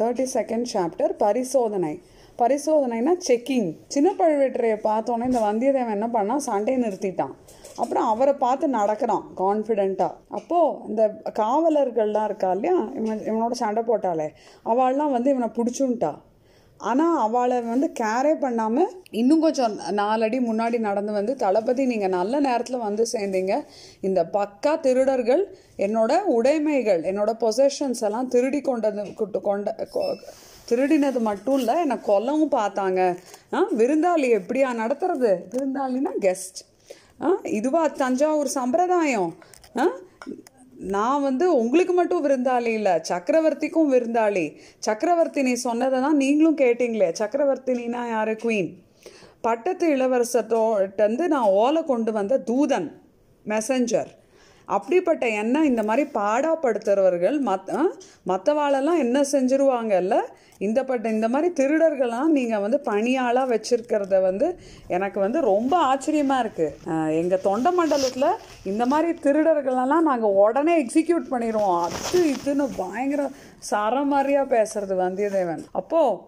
Thirty second chapter பரிசோதனை. பரிசோதனைனா checking சின்ன பழுவேட்டரையை பார்த்தோன்னே இந்த வந்தியத்தேவன் என்ன பண்ணான் சண்டையை நிறுத்திட்டான். அப்புறம் அவரை பார்த்து நடக்கிறான் கான்ஃபிடெண்ட்டாக அப்போது இந்த காவலர்கள்லாம் இருக்கா இல்லையா? இவன் இவனோட சண்டை போட்டாலே அவள்லாம் வந்து இவனை பிடிச்சுன்ட்டா. ஆனால் அவளை வந்து கேரே பண்ணாமல் இன்னும் கொஞ்சம் நாலடி முன்னாடி நடந்து வந்து தளபதி நீங்கள் நல்ல நேரத்தில் வந்து சேர்ந்தீங்க. இந்த பக்கா திருடர்கள் என்னோட உடைமைகள் என்னோட பொசஷன்ஸ் எல்லாம் திருடி கொண்டது கொண்ட கொ- திருடினது மட்டும் இல்லை என்னை கொல்லவும் பார்த்தாங்க. ஆ விருந்தாளி எப்படியா நடத்துறது? விருந்தாளினா கெஸ்ட் ஆ இதுவா தஞ்சாவூர் சம்பிரதாயம். ஆ நான் வந்து உங்களுக்கு மட்டும் விருந்தாளி இல்லை சக்கரவர்த்திக்கும் விருந்தாளி. சக்கரவர்த்தினி சொன்னதை தான் நீங்களும் கேட்டீங்களே சக்கரவர்த்தினா யார் குவீன் பட்டத்து இளவரசத்தோட்டந்து நான் ஓலை கொண்டு வந்த தூதன் மெசஞ்சர் அப்படிப்பட்ட எண்ணம் இந்த மாதிரி பாடாப்படுத்துறவர்கள் மத் மற்றவாளெல்லாம் என்ன செஞ்சுருவாங்கல்ல? இந்த பட்ட இந்த மாதிரி திருடர்கள்லாம் நீங்கள் வந்து பணியாளாக வச்சுருக்கிறத வந்து எனக்கு வந்து ரொம்ப ஆச்சரியமாக இருக்குது எங்கள் தொண்டை மண்டலத்தில் இந்த மாதிரி திருடர்களெல்லாம் நாங்கள் உடனே எக்ஸிக்யூட் பண்ணிடுவோம். அது இதுன்னு பயங்கர சரமாரியாக பேசுறது வந்தியத்தேவன். அப்போது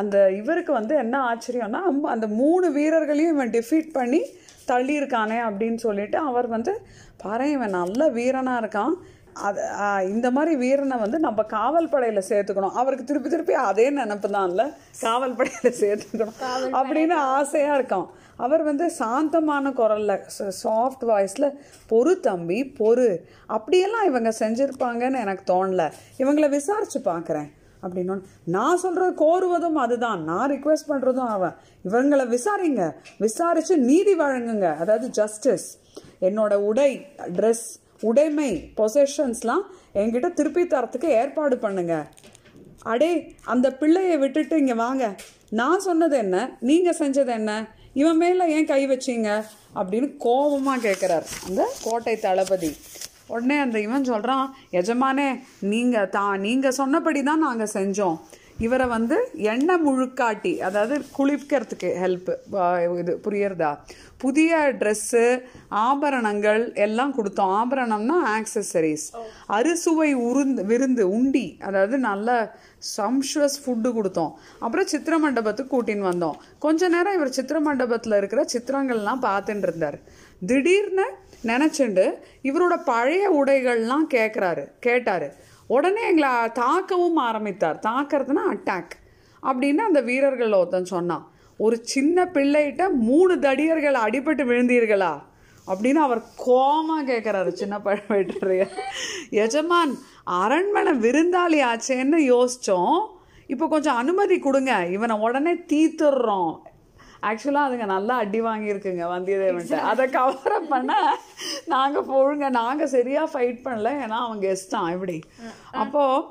அந்த இவருக்கு வந்து என்ன ஆச்சரியம்னா அந்த மூணு வீரர்களையும் இவன் டிஃபீட் பண்ணி தள்ளியிருக்கானே அப்படின்னு சொல்லிட்டு அவர் வந்து பாரு இவன் நல்ல வீரனாக இருக்கான். அது இந்த மாதிரி வீரனை வந்து நம்ம காவல் படையில் சேர்த்துக்கணும். அவருக்கு திருப்பி திருப்பி அதே நினப்பு தான்ல. காவல் படையில் சேர்த்துக்கணும். அப்படின்னு ஆசையாக இருக்கான். அவர் வந்து சாந்தமான குரலில் சாஃப்ட் வாய்ஸில் பொறு தம்பி பொறு. அப்படியெல்லாம் இவங்க செஞ்சுருப்பாங்கன்னு எனக்கு தோணல. இவங்களை விசாரிச்சு பார்க்குறேன் அப்படின்னு நான் சொல்கிறது கோருவதும் அதுதான். நான் ரிக்வெஸ்ட் பண்ணுறதும் அவன். இவங்களை விசாரிங்க. விசாரித்து நீதி வழங்குங்க. அதாவது ஜஸ்டிஸ் என்னோட உடை ட்ரெஸ் உடைமை பொசஷன்ஸ்லாம் என்கிட்ட திருப்பி தரத்துக்கு ஏற்பாடு பண்ணுங்க. அடே அந்த பிள்ளையை விட்டுட்டு இங்கே வாங்க. நான் சொன்னது என்ன? நீங்கள் செஞ்சது என்ன? இவன் மேலே ஏன் கை வச்சீங்க? அப்படின்னு கோபமாக கேட்குறார் அந்த கோட்டை தளபதி. உடனே அந்த இவன் சொல்கிறான் எஜமானே நீங்கள் தான் நீங்கள் சொன்னபடி தான் நாங்கள் செஞ்சோம். இவரை வந்து எண்ணெய் முழுக்காட்டி அதாவது குளிக்கிறதுக்கு ஹெல்ப் இது புரியுறதா? புதிய ட்ரெஸ்ஸு ஆபரணங்கள் எல்லாம் கொடுத்தோம். ஆபரணம்னா ஆக்சசரிஸ் அறுசுவை உருந்து விருந்து உண்டி அதாவது நல்ல சம்ஷுவஸ் ஃபுட்டு கொடுத்தோம். அப்புறம் சித்திர மண்டபத்துக்கு கூட்டின்னு வந்தோம். கொஞ்ச நேரம் இவர் சித்திர மண்டபத்தில் இருக்கிற சித்திரங்கள்லாம் பார்த்துட்டு இருந்தார். திடீர்னு நினச்சிண்டு இவரோட பழைய உடைகள்லாம் கேட்குறாரு கேட்டார். உடனே எங்களை தாக்கவும் ஆரம்பித்தார். தாக்கிறதுனா அட்டாக் அப்படின்னு அந்த வீரர்கள் ஒருத்தன் சொன்னான். ஒரு சின்ன பிள்ளைகிட்ட மூணு தடியர்கள் அடிபட்டு விழுந்தீர்களா? அப்படின்னு அவர் கோமா கேட்குறாரு சின்ன பழவேட்டரையர் எஜமான் அரண்மனை விருந்தாளி ஆச்சேன்னு யோசித்தோம் இப்போ கொஞ்சம் அனுமதி கொடுங்க. இவனை உடனே தீத்துடுறோம் ஆக்சுவலாக அதுங்க நல்லா அடி வாங்கியிருக்குங்க வந்தியத்தேவன்ட்ட. அதை கவர் அப் பண்ண நாங்கள் போழுங்க நாங்கள் சரியாக ஃபைட் பண்ணல ஏன்னா அவன் கெஸ்டான் இப்படி அப்போது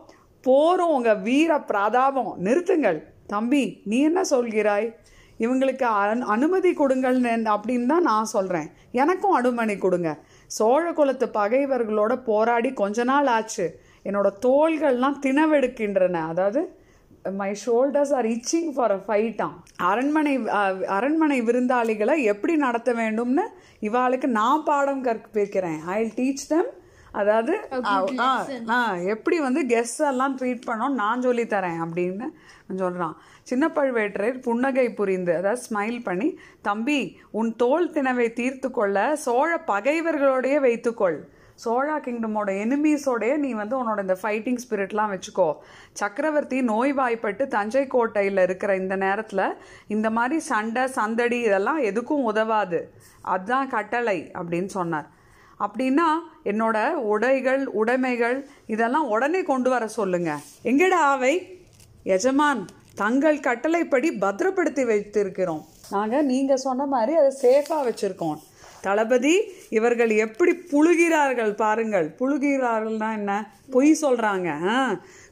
போகிறோம் உங்கள் வீர பிரதாபம் நிறுத்துங்கள். தம்பி நீ என்ன சொல்கிறாய்? இவங்களுக்கு அனு- அனுமதி கொடுங்கள் அப்படின்னு தான் நான் சொல்கிறேன் எனக்கும் அனுமதி கொடுங்க. சோழ குலத்து பகைவர்களோட போராடி கொஞ்ச நாள் ஆச்சு. என்னோட தோள்கள்லாம் தினவெடுக்கின்றன அதாவது my shoulders are itching for a ஃபைட்டாம் அரண்மனை அரண்மனை விருந்தாளிகளை எப்படி நடத்த வேண்டும்னு இவாளுக்கு நான் பாடம் கற்பிக்கிறேன் ஐ டீச் தம் அதாவது எப்படி வந்து கெஸ்ட் எல்லாம் ட்ரீட் பண்ணோம் நான் சொல்லி தரேன் அப்படின்னு சொல்றான். சின்ன பழுவேட்டரையர் புன்னகை புரிந்து அதாவது ஸ்மைல் பண்ணி தம்பி உன் தோல் தினவை தீர்த்து கொள்ள சோழ பகைவர்களோடையே வைத்துக்கொள் சோழா கிங்டமோட எனிமீஸோடய நீ வந்து உன்னோட இந்த ஃபைட்டிங் ஸ்பிரிட்லாம் வச்சுக்கோ. சக்கரவர்த்தி நோய்வாய்ப்பட்டு தஞ்சை கோட்டையில் இருக்கிற இந்த நேரத்தில் இந்த மாதிரி சண்டை சந்தடி இதெல்லாம் எதுக்கும் உதவாது. அதுதான் கட்டளை அப்படின்னு சொன்னார். அப்படின்னா என்னோட உடைகள் உடைமைகள் இதெல்லாம் உடனே கொண்டு வர சொல்லுங்க. எங்கடா அவை? எஜமான் தங்கள் கட்டளைப்படி பத்திரப்படுத்தி வைத்திருக்கிறோம். நாங்கள் நீங்கள் சொன்ன மாதிரி அதை சேஃபாக வச்சுருக்கோம். தளபதி இவர்கள் எப்படி புழுகிறார்கள் பாருங்கள். புழுகிறார்கள்னா என்ன? பொய் சொல்கிறாங்க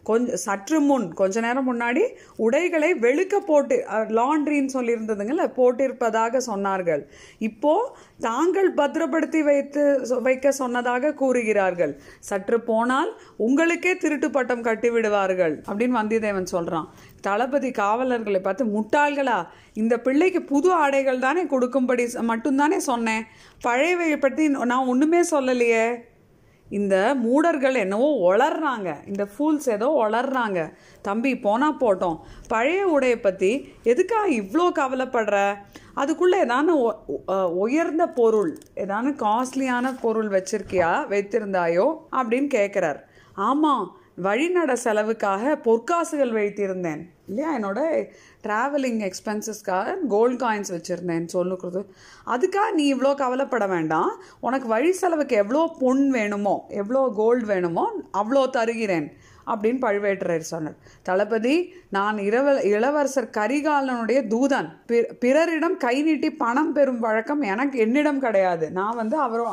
கொஞ்சம் சற்று முன் கொஞ்ச நேரம் முன்னாடி உடைகளை வெளுக்க போட்டு லாண்ட்ரின்னு சொல்லியிருந்ததுங்கள போட்டிருப்பதாக சொன்னார்கள். இப்போ தாங்கள் பத்திரப்படுத்தி வைத்து சொ- வைக்க சொன்னதாக கூறுகிறார்கள். சற்று போனால் உங்களுக்கே திருட்டு பட்டம் கட்டி விடுவார்கள் அப்படின்னு வந்தியத்தேவன் சொல்றான். தளபதி காவலர்களை பார்த்து முட்டாள்களா இந்த பிள்ளைக்கு புது ஆடைகள் தானே கொடுக்கும்படி மட்டும்தானே சொன்னேன். பழையவை பற்றி நான் ஒன்றுமே சொல்லலையே. இந்த மூடர்கள் என்னவோ ஒளர்றாங்க இந்த ஃபூல்ஸ் ஏதோ ஒளர்றாங்க தம்பி போனால் போட்டோம். பழைய உடையை பற்றி எதுக்காக இவ்வளோ கவலைப்படுற? அதுக்குள்ளே ஏதான ஒ- உயர்ந்த பொருள் ஏதான காஸ்ட்லியான பொருள் வச்சிருக்கியா வைத்திருந்தாயோ அப்படின்னு கேட்குறார் ஆமாம் வழிநட செலவுக்காக பொற்காசுகள் வைத்திருந்தேன் இல்லையா? என்னோட ட்ராவலிங் எக்ஸ்பென்சஸ்க்காக கோல்ட் காயின்ஸ் வச்சுருந்தேன் சொல்லுக்கிறது அதுக்காக நீ இவ்வளோ கவலைப்பட வேண்டாம். உனக்கு வழி செலவுக்கு எவ்வளோ பொன் வேணுமோ எவ்வளோ கோல்டு வேணுமோ அவ்வளோ தருகிறேன் அப்படின்னு பழுவேட்டரையர் சொன்னார். தளபதி நான் இரவ இளவரசர் கரிகாலனுடைய தூதன். பிறரிடம் கை நீட்டி பணம் பெறும் வழக்கம் எனக்கு என்னிடம் கிடையாது. நான் வந்து அவரோ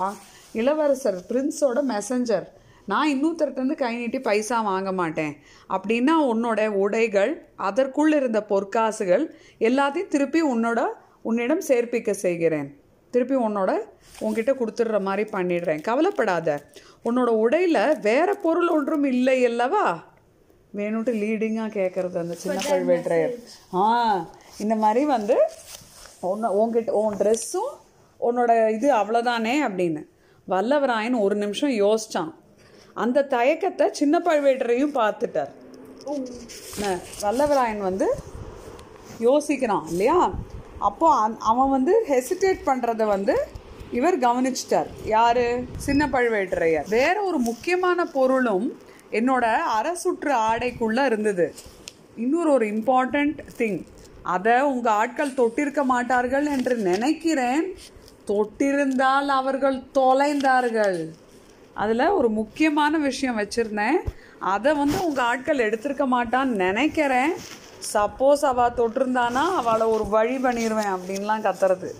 இளவரசர் பிரின்ஸோட மெசஞ்சர் நான் இன்னொருத்தர்கிட்ட கை நீட்டி பைசா வாங்க மாட்டேன். அப்படின்னா உன்னோட உடைகள் அதற்குள் இருந்த பொற்காசுகள் எல்லாத்தையும் திருப்பி உன்னோட உன்னிடம் சேர்ப்பிக்க செய்கிறேன். திருப்பி உன்னோட உன்கிட்ட கொடுத்துடுற மாதிரி பண்ணிடுறேன். கவலைப்படாத. உன்னோட உடையில வேற பொருள் ஒன்றும் இல்லை அல்லவா? வேணும்ட்டு லீடிங்காக கேட்குறது அந்த சின்ன பழுவேற்றையர் ஆ இந்த மாதிரி வந்து உன்னை உன்கிட்ட உன் ட்ரெஸ்ஸும் உன்னோட இது அவ்வளோதானே அப்படின்னு. வல்லவராயன் ஒரு நிமிஷம் யோசிச்சான். அந்த தயக்கத்தை சின்ன பழுவேட்டரையும் பார்த்துட்டார். வல்லவராயன் வந்து யோசிக்கிறான் இல்லையா? அப்போ அந்- அவன் வந்து ஹெசிடேட் பண்ணுறத வந்து இவர் கவனிச்சிட்டார். யார்? சின்ன பழுவேட்டரையர். வேற ஒரு முக்கியமான பொருளும் என்னோட அரசுற்று ஆடைக்குள்ளே இருந்தது. இன்னொரு ஒரு இம்பார்ட்டண்ட் திங் அதை உங்கள் ஆட்கள் தொட்டிருக்க மாட்டார்கள் என்று நினைக்கிறேன். தொட்டிருந்தால் அவர்கள் தொலைந்தார்கள். அதில் ஒரு முக்கியமான விஷயம் வச்சுருந்தேன். அதை வந்து உங்கள் ஆட்கள் எடுத்திருக்க மாட்டான்னு நினைக்கிறேன். சப்போஸ் அவள் தொட்டிருந்தானா அவளை ஒரு வழி பண்ணிடுவேன் அப்படின்லாம் கத்துறது.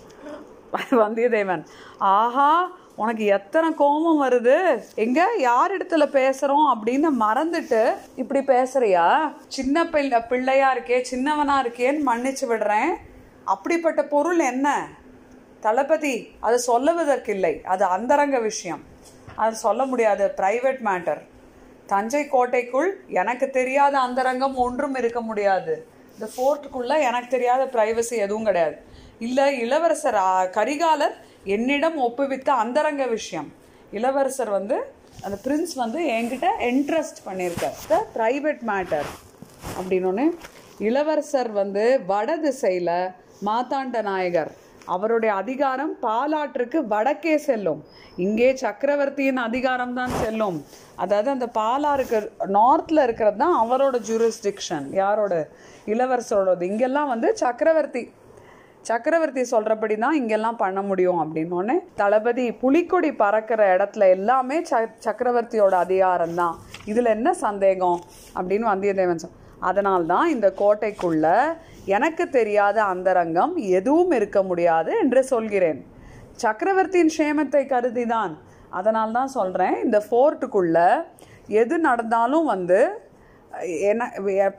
வந்தியத்தேவன் ஆஹா உனக்கு எத்தனை கோபம் வருது? எங்க? யார் இடத்துல பேசுறோம்? அப்படின்னு மறந்துட்டு இப்படி பேசுறியா? சின்ன பிள்ளை பிள்ளையா இருக்கே சின்னவனா இருக்கேன்னு மன்னிச்சு விடுறேன். அப்படிப்பட்ட பொருள் என்ன? தளபதி அது சொல்லுவதற்கில்லை. அது அந்தரங்க விஷயம். அது சொல்ல முடியாது. பிரைவேட் மேட்டர் தஞ்சை கோட்டைக்குள் எனக்கு தெரியாத அந்தரங்கம் ஒன்றும் இருக்க முடியாது. இந்த ஃபோர்ட்டுக்குள்ளே எனக்கு தெரியாத ப்ரைவசி எதுவும் கிடையாது. இல்லை இளவரசர் கரிகாலர் என்னிடம் ஒப்புவித்த அந்தரங்க விஷயம். இளவரசர் வந்து அந்த பிரின்ஸ் வந்து என்கிட்ட இன்ட்ரெஸ்ட் பண்ணியிருக்கார். த ப்ரைவேட் மேட்டர் அப்படின்னு இளவரசர் வந்து வட திசையில் மாத்தாண்ட நாயகர். அவருடைய அதிகாரம் பாலாற்றுக்கு வடக்கே செல்லும். இங்கே சக்கரவர்த்தியின் அதிகாரம் தான் செல்லும். அதாவது அந்த பாலாறுக்கு நார்த்தில் இருக்கிறது தான் அவரோட ஜூரிஸ்டிக்ஷன் யாரோட? இளவரசரோடது. இங்கெல்லாம் வந்து சக்கரவர்த்தி. சக்கரவர்த்தி சொல்கிறபடி தான் இங்கெல்லாம் பண்ண முடியும் அப்படின்னோடனே தளபதி புலிக்கொடி பறக்கிற இடத்துல எல்லாமே ச சக்கரவர்த்தியோட அதிகாரம் தான் இதில் என்ன சந்தேகம்? அப்படின்னு வந்தியத்தேவன் சொல் அதனால்தான் இந்த கோட்டைக்குள்ள எனக்கு தெரியாத அந்தரங்கம் எதுவும் இருக்க முடியாது என்று சொல்கிறேன். சக்கரவர்த்தியின் க்ஷேமத்தை கருதிதான். அதனால் தான் சொல்கிறேன் இந்த ஃபோர்ட்டுக்குள்ள எது நடந்தாலும் வந்து என்ன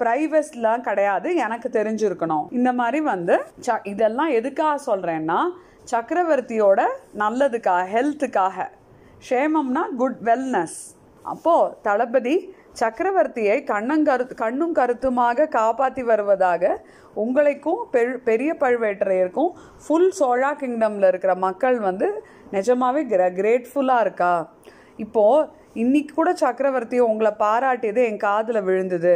ப்ரைவஸ்லாம் கிடையாது எனக்கு தெரிஞ்சிருக்கணும். இந்த மாதிரி வந்து ச இதெல்லாம் எதுக்காக சொல்கிறேன்னா சக்கரவர்த்தியோட நல்லதுக்காக ஹெல்த்துக்காக. க்ஷேமம்னா குட் வெல்னஸ். அப்போது தளபதி சக்கரவர்த்தியை கண்ணங்கரு கண்ணும் கருத்துமாக காப்பாற்றி வருவதாக உங்களுக்கும் பெரிய பழுவேட்டரையருக்கும் ஃபுல் சோழா கிங்டமில் இருக்கிற மக்கள் வந்து நிஜமாவே கிர கிரேட்ஃபுல்லாக இருக்கா? இப்போது இன்னைக்கு கூட சக்கரவர்த்தி உங்களை பாராட்டியது என் காதில் விழுந்தது.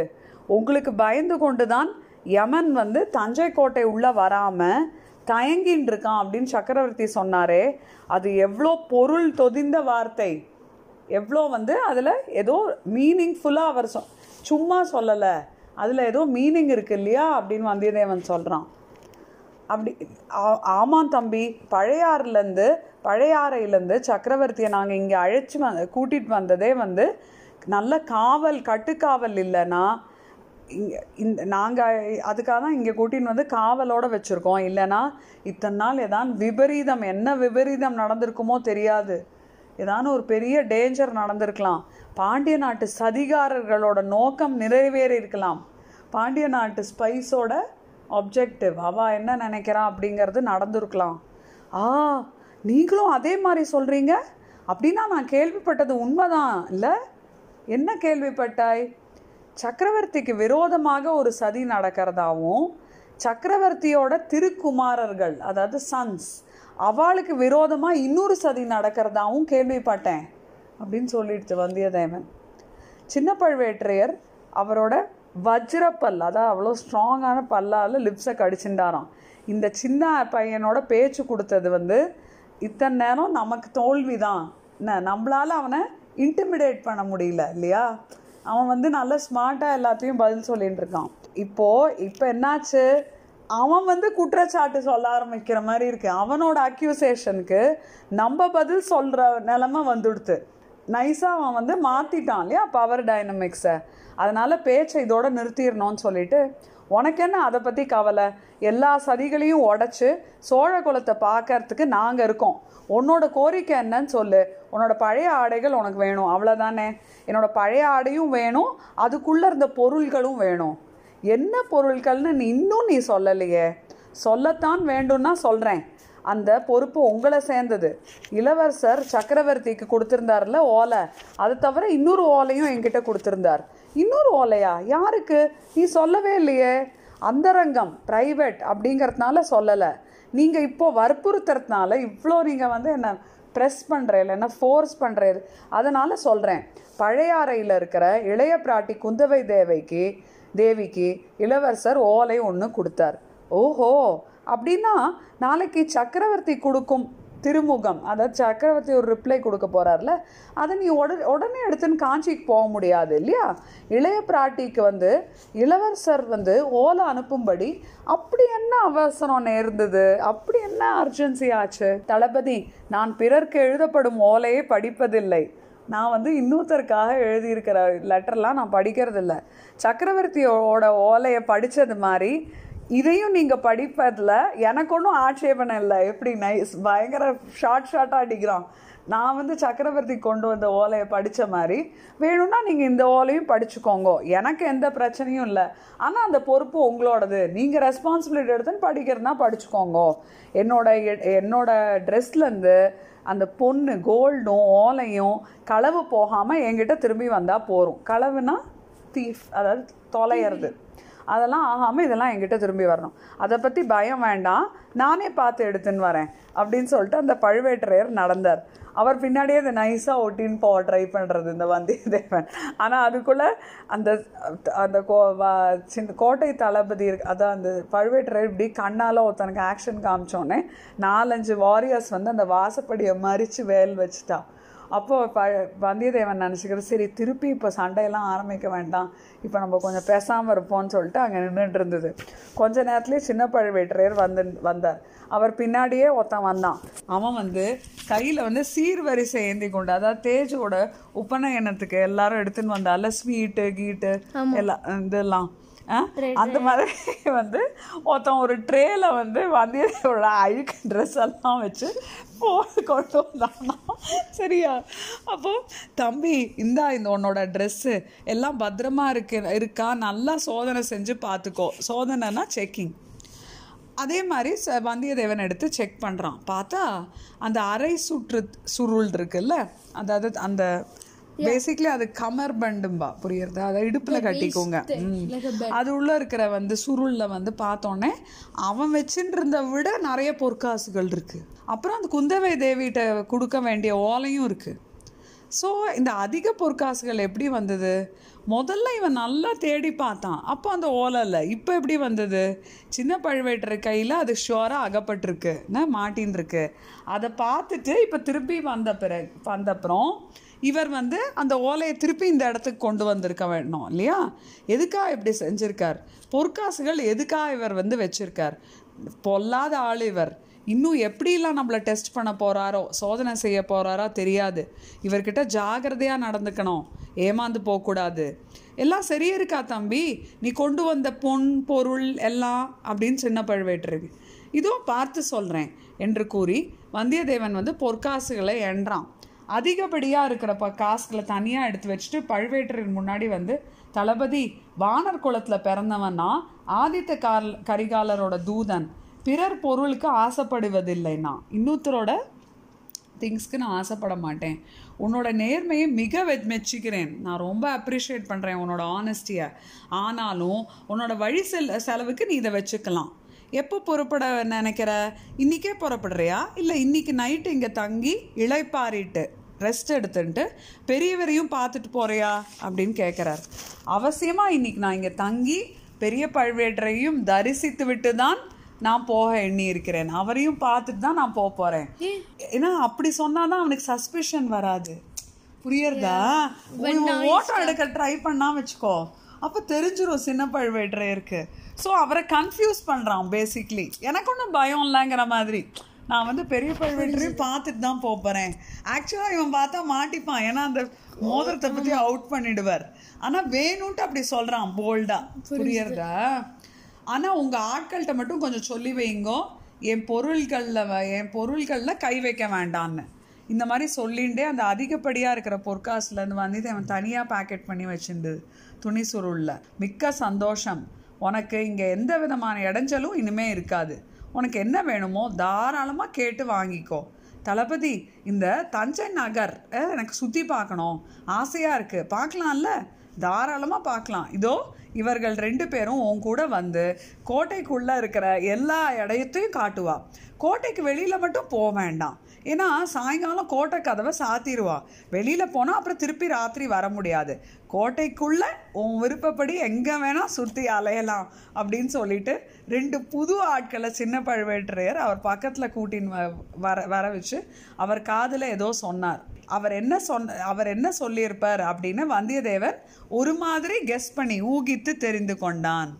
உங்களுக்கு பயந்து கொண்டு தான் யமன் வந்து தஞ்சை கோட்டை உள்ளே வராமல் தயங்கின்னு இருக்கான் அப்படின்னு சக்கரவர்த்தி சொன்னாரே. அது எவ்வளோ பொருள் தொதிந்த வார்த்தை. எவ்வளோ வந்து அதில் ஏதோ மீனிங்ஃபுல்லாக அவர் சொ சும்மா சொல்லலை. அதில் ஏதோ மீனிங் இருக்கு இல்லையா அப்படின்னு வந்தியத்தேவன் சொல்கிறான் அப்படி ஆ- ஆமாம் தம்பி பழையாறுலேருந்து பழையாறையிலேருந்து சக்கரவர்த்தியை நாங்கள் இங்கே அழைச்சி வ கூட்டிகிட்டு வந்ததே வந்து நல்ல காவல் கட்டுக்காவல் இல்லைன்னா இங்கே இந்த நாங்கள் அதுக்காக தான் இங்கே கூட்டின்னு வந்து காவலோடு வச்சுருக்கோம். இல்லைன்னா இத்தனை நாள் ஏதான் விபரீதம் என்ன விபரீதம் நடந்திருக்குமோ தெரியாது. ஏதான ஒரு பெரிய டேஞ்சர் நடந்திருக்கலாம். பாண்டிய நாட்டு சதிகாரர்களோட நோக்கம் நிறைவேறி இருக்கலாம். பாண்டிய நாட்டு ஸ்பைஸோட ஆப்ஜெக்டிவ் அவா என்ன நினைக்கிறான் அப்படிங்கிறது நடந்திருக்கலாம். ஆ நீங்களும் அதே மாதிரி சொல்கிறீங்க அப்படின்னா நான் கேள்விப்பட்டது உண்மைதான். இல்லை என்ன கேள்விப்பட்டாய்? சக்கரவர்த்திக்கு விரோதமாக ஒரு சதி நடக்கிறதாவும் சக்கரவர்த்தியோட திருக்குமாரர்கள் அதாவது சன்ஸ் அவளுக்கு விரோதமாக இன்னொரு சதி நடக்கிறதாவும் கேள்விப்பட்டேன் அப்படின்னு சொல்லிடுச்சு வந்தியத்தேவன். சின்ன பழுவேற்றையர் அவரோட வஜ்ரப்பல் அதான் அவ்வளோ ஸ்ட்ராங்கான பல்லால் லிப்ஸை கடிச்சுட்டாராம் இந்த சின்ன பையனோட பேச்சு கொடுத்தது வந்து இத்தனை நேரம் நமக்கு தோல்வி தான் என்ன நம்மளால் அவனை இன்டிமிடேட் பண்ண முடியல இல்லையா? அவன் வந்து நல்ல ஸ்மார்ட்டாக எல்லாத்தையும் பதில் சொல்லிகிட்டு இருக்கான். இப்போது இப்போ என்னாச்சு? அவன் வந்து குற்றச்சாட்டு சொல்ல ஆரம்பிக்கிற மாதிரி இருக்கு. அவனோட அக்யூசேஷனுக்கு நம்ம பதில் சொல்கிற நிலமை வந்துடுத்து. நைஸாக அவன் வந்து மாற்றிட்டான் இல்லையா பவர் டைனமிக்ஸை அதனால் பேச்சை இதோட நிறுத்திடணும்னு சொல்லிட்டு உனக்கு என்ன அதை பற்றி கவலை? எல்லா சதிகளையும் உடச்சி சோழ குலத்தை பார்க்கறதுக்கு நாங்கள் இருக்கோம். உன்னோட கோரிக்கை என்னன்னு சொல்லு. உன்னோட பழைய ஆடைகள் உனக்கு வேணும். அவ்வளோதானே என்னோட பழைய ஆடையும் வேணும். அதுக்குள்ளே இருந்த பொருள்களும் வேணும். என்ன பொருட்கள்னு நீ இன்னும் நீ சொல்லலையே. சொல்லத்தான் வேண்டும்னா சொல்கிறேன் அந்த பொறுப்பு உங்களை சேர்ந்தது. இளவரசர் சக்கரவர்த்திக்கு கொடுத்துருந்தார்ல ஓலை. அது தவிர இன்னொரு ஓலையும் என்கிட்ட கொடுத்துருந்தார். இன்னொரு ஓலையா? யாருக்கு? நீ சொல்லவே இல்லையே. அந்தரங்கம் ப்ரைவேட் அப்படிங்கிறதுனால சொல்லலை. நீங்கள் இப்போது வற்புறுத்துறதுனால இவ்வளோ நீங்கள் வந்து என்ன ப்ரெஸ் பண்ணுறேன் என்ன ஃபோர்ஸ் பண்ணுறது அதனால் சொல்கிறேன் பழையாறையில் இருக்கிற இளைய பிராட்டி குந்தவை தேவைக்கு தேவிக்கு இளவரசர் ஓலை ஒன்று கொடுத்தார். ஓஹோ அப்படின்னா நாளைக்கு சக்கரவர்த்தி கொடுக்கும் திருமுகம் அதாவது சக்கரவர்த்தி ஒரு ரிப்ளை கொடுக்க போகிறார்ல அதை நீ உட உடனே எடுத்துன்னு காஞ்சிக்கு போக முடியாது இல்லையா? இளைய பிராட்டிக்கு வந்து இளவரசர் வந்து ஓலை அனுப்பும்படி அப்படி என்ன அவசரம் நேர்ந்தது? அப்படி என்ன அர்ஜென்சி ஆச்சு? தளபதி நான் பிறர்க்கு எழுதப்படும் ஓலையை படிப்பதில்லை. நான் வந்து இன்னொருத்தருக்காக எழுதியிருக்கிற லெட்டர்லாம் நான் படிக்கிறதில்ல. சக்கரவர்த்தியோட ஓலையை படித்தது மாதிரி இதையும் நீங்கள் படிப்பதில் எனக்கு ஒன்றும் ஆட்சேபனை இல்லை. எப்படி நைஸ் பயங்கர ஷார்ட் ஷார்ட்டாக அடிக்கிறான். நான் வந்து சக்கரவர்த்தி கொண்டு வந்த ஓலையை படித்த மாதிரி வேணும்னா நீங்கள் இந்த ஓலையும் படிச்சுக்கோங்க. எனக்கு எந்த பிரச்சனையும் இல்லை. ஆனால் அந்த பொறுப்பு உங்களோடது. நீங்கள் ரெஸ்பான்சிபிலிட்டி எடுத்துன்னு படிக்கிறதுனா படிச்சுக்கோங்க. என்னோட எ- என்னோட ட்ரெஸ்லேருந்து அந்த பொண்ணு கோல்டும் ஓலையும் களவு போகாமல் என்கிட்ட திரும்பி வந்தால் போகும் களவுனா தீஃப் அதாவது தொலையிறது. அதெல்லாம் ஆகாமல் இதெல்லாம் என்கிட்ட திரும்பி வரணும். அதை பற்றி பயம் வேண்டாம். நானே பார்த்து எடுத்துன்னு வரேன். அப்படின்னு சொல்லிட்டு அந்த பழுவேட்டரையர் நடந்தார். அவர் பின்னாடியே அதை நைஸாக ஒட்டின்னு போக ட்ரை பண்ணுறது இந்த வந்தியத்தேவன். ஆனால் அதுக்குள்ளே அந்த அந்த கோ சின்ன கோட்டை தளபதி இருக்கு அதான் அந்த பழுவேட்டரை இப்படி கண்ணால் ஒருத்தனுக்கு ஆக்ஷன் காமிச்சோன்னே நாலஞ்சு வாரியர்ஸ் வந்து அந்த வாசப்படியை மறித்து வேல் வச்சுட்டா. அப்போ ப வந்தியத்தேவன் நினச்சிக்கிற சரி திருப்பி இப்போ சண்டையெல்லாம் ஆரம்பிக்க வேண்டாம். இப்போ நம்ம கொஞ்சம் பேசாமல் இருப்போம்னு சொல்லிட்டு அங்கே நின்றுட்டு இருந்தது. கொஞ்ச நேரத்துலேயே சின்ன பழுவேட்டரையர் வந்து வந்தார். அவர் பின்னாடியே ஒருத்தன் வந்தான். அவன் வந்து கையில் வந்து சீர்வரிசை ஏந்தி கொண்டு அதாவது தேஜோட உபநயனத்துக்கு எல்லாரும் எடுத்துன்னு வந்தால ஸ்வீட்டு கீட்டு எல்லாம் இதெல்லாம்? அந்த மாதிரி வந்து ஒருத்தன் ஒரு ட்ரேல வந்து வந்தியத்தேவோட அழுக்கு ட்ரெஸ் எல்லாம் வச்சு போட்டு கொண்டு வந்தானா. சரியா? அப்போ தம்பி இந்தா இந்த உன்னோட ட்ரெஸ்ஸு எல்லாம் பத்திரமா இருக்கு இருக்கா? நல்லா சோதனை செஞ்சு பார்த்துக்கோ சோதனைனா செக்கிங் அதே மாதிரி ச வந்தியத்தேவன் எடுத்து செக் பண்ணுறான் பார்த்தா அந்த அரை சுற்று சுருள் இருக்குல்ல? அதாவது அந்த பேசிக்லி அது கமர் பண்டும்பா புரியுறதா? அதை இடுப்பில் கட்டிக்கோங்க. அது உள்ள இருக்கிற வந்து சுருள்ல வந்து பார்த்தோன்னே அவன் வச்சுட்டு இருந்த விட நிறைய பொற்காசுகள் இருக்கு. அப்புறம் அந்த குந்தவை தேவிகிட்ட கொடுக்க வேண்டிய ஓலையும் இருக்கு. ஸோ இந்த அதிக பொற்காசுகள் எப்படி வந்தது? முதல்ல இவன் நல்லா தேடி பார்த்தான். அப்போ அந்த ஓலை இல்லை. இப்போ எப்படி வந்தது? சின்ன பழுவேட்டர் கையில் அது ஷுவராக அகப்பட்டிருக்கு. மாட்டின்னு இருக்கு. அதை பார்த்துட்டு இப்போ திருப்பி வந்த பிறகு வந்தப்புறம் இவர் வந்து அந்த ஓலையை திருப்பி இந்த இடத்துக்கு கொண்டு வந்திருக்க வேணும் இல்லையா? எதுக்காக இப்படி செஞ்சுருக்கார்? பொற்காசுகள் எதுக்காக இவர் வந்து வச்சுருக்கார்? பொல்லாத ஆள் இவர். இன்னும் எப்படிலாம் நம்மளை டெஸ்ட் பண்ண போகிறாரோ சோதனை செய்ய போகிறாரோ தெரியாது. இவர்கிட்ட ஜாகிரதையாக நடந்துக்கணும். ஏமாந்து போகக்கூடாது. எல்லாம் சரியே இருக்கா தம்பி? நீ கொண்டு வந்த பொன் பொருள் எல்லாம் அப்படின்னு சின்ன பழுவேட்டருக்கு இதுவும் பார்த்து சொல்கிறேன் என்று கூறி வந்தியத்தேவன் வந்து பொற்காசுகளை எண்றான் அதிகப்படியாக இருக்கிற ப காசுகளை தனியாக எடுத்து வச்சுட்டு பழுவேட்டரின் முன்னாடி வந்து தளபதி வானர் குளத்தில் பிறந்தவன்னா ஆதித்த கால் கரிகாலரோட தூதன். பிறர் பொருளுக்கு ஆசைப்படுவதில்லைன்னா இன்னொருத்தரோட திங்ஸ்க்கு நான் ஆசைப்பட மாட்டேன். உன்னோட நேர்மையை மிக மெச்சிக்கிறேன். நான் ரொம்ப அப்ரிஷியேட் பண்ணுறேன் உன்னோட ஆனஸ்டியை ஆனாலும் உன்னோட வழி செல் செலவுக்கு நீ இதை வச்சுக்கலாம். எப்போ புறப்பட நினைக்கிற? இன்றைக்கே புறப்படுறியா? இல்லை இன்னைக்கு நைட்டு இங்கே தங்கி இழைப்பாரிட்டு ரெஸ்ட் எடுத்துன்ட்டு பெரியவரையும் பார்த்துட்டு போறியா? அப்படின்னு கேட்குறாரு அவசியமாக இன்னைக்கு நான் இங்கே தங்கி பெரிய பழுவேட்டரையும் தரிசித்து விட்டு தான் நான் போக எண்ணி இருக்கிறேன் அவரையும் பார்த்துட்டு தான் நான் போக போகிறேன் ஏன்னா அப்படி சொன்னாதான் அவனுக்கு சஸ்பிஷன் வராது. புரியுறதா? ஓட்டம் எடுக்க ட்ரை பண்ணா வச்சுக்கோ. அப்போ தெரிஞ்சிரும் சின்ன பழுவேட்டரையருக்கு. ஸோ அவரை கன்ஃபியூஸ் பண்ணுறான் பேசிக்லி எனக்கு ஒன்றும் பயம் இல்லைங்கிற மாதிரி. நான் வந்து பெரிய பழுவேட்டரையும் பார்த்துட்டு தான் போக போகிறேன் ஆக்சுவலாக இவன் பார்த்தா மாட்டிப்பான். ஏன்னா அந்த மோதிரத்தை பற்றி அவுட் பண்ணிடுவார். ஆனால் வேணும்ட்டு அப்படி சொல்கிறான் போல்டாக புரியுறதா? ஆனால் உங்கள் ஆட்கள்கிட்ட மட்டும் கொஞ்சம் சொல்லி வைங்கோ. என் பொருள்களில் என் பொருள்களில் கை வைக்க வேண்டான்னு. இந்த மாதிரி சொல்லிண்டே அந்த அதிகப்படியாக இருக்கிற பொற்காசுலேருந்து வந்து அவன் தனியாக பேக்கெட் பண்ணி வச்சிருந்து துணி சுருளில். மிக்க சந்தோஷம். உனக்கு இங்கே எந்த விதமான இடைஞ்சலும் இனிமே இருக்காது. உனக்கு என்ன வேணுமோ தாராளமாக கேட்டு வாங்கிக்கோ. தளபதி இந்த தஞ்சை நகர் எனக்கு சுற்றி பார்க்கணும். ஆசையாக இருக்குது பார்க்கலாம்ல? தாராளமாக பார்க்கலாம். இதோ இவர்கள் ரெண்டு பேரும் உன் கூட வந்து கோட்டைக்குள்ளே இருக்கிற எல்லா இடத்தையும் காட்டுவா. கோட்டைக்கு வெளியில் மட்டும் போக வேண்டாம். ஏன்னா சாயங்காலம் கோட்டை கதவை சாத்திடுவா. வெளியில் போனால் அப்புறம் திருப்பி ராத்திரி வர முடியாது. கோட்டைக்குள்ளே உன் விருப்பப்படி எங்கே வேணால் சுற்றி அலையலாம் அப்படின்னு சொல்லிட்டு ரெண்டு புது ஆட்களை சின்ன பழுவேட்டரையர் அவர் பக்கத்தில் கூட்டின்னு வ- வர வர வச்சு அவர் காதில் ஏதோ சொன்னார். அவர் என்ன சொன்ன அவர் என்ன சொல்லியிருப்பார் அப்படின்னு வந்தியத்தேவன் ஒரு மாதிரி கெஸ் பண்ணி ஊகித்து தெரிந்து கொண்டான்.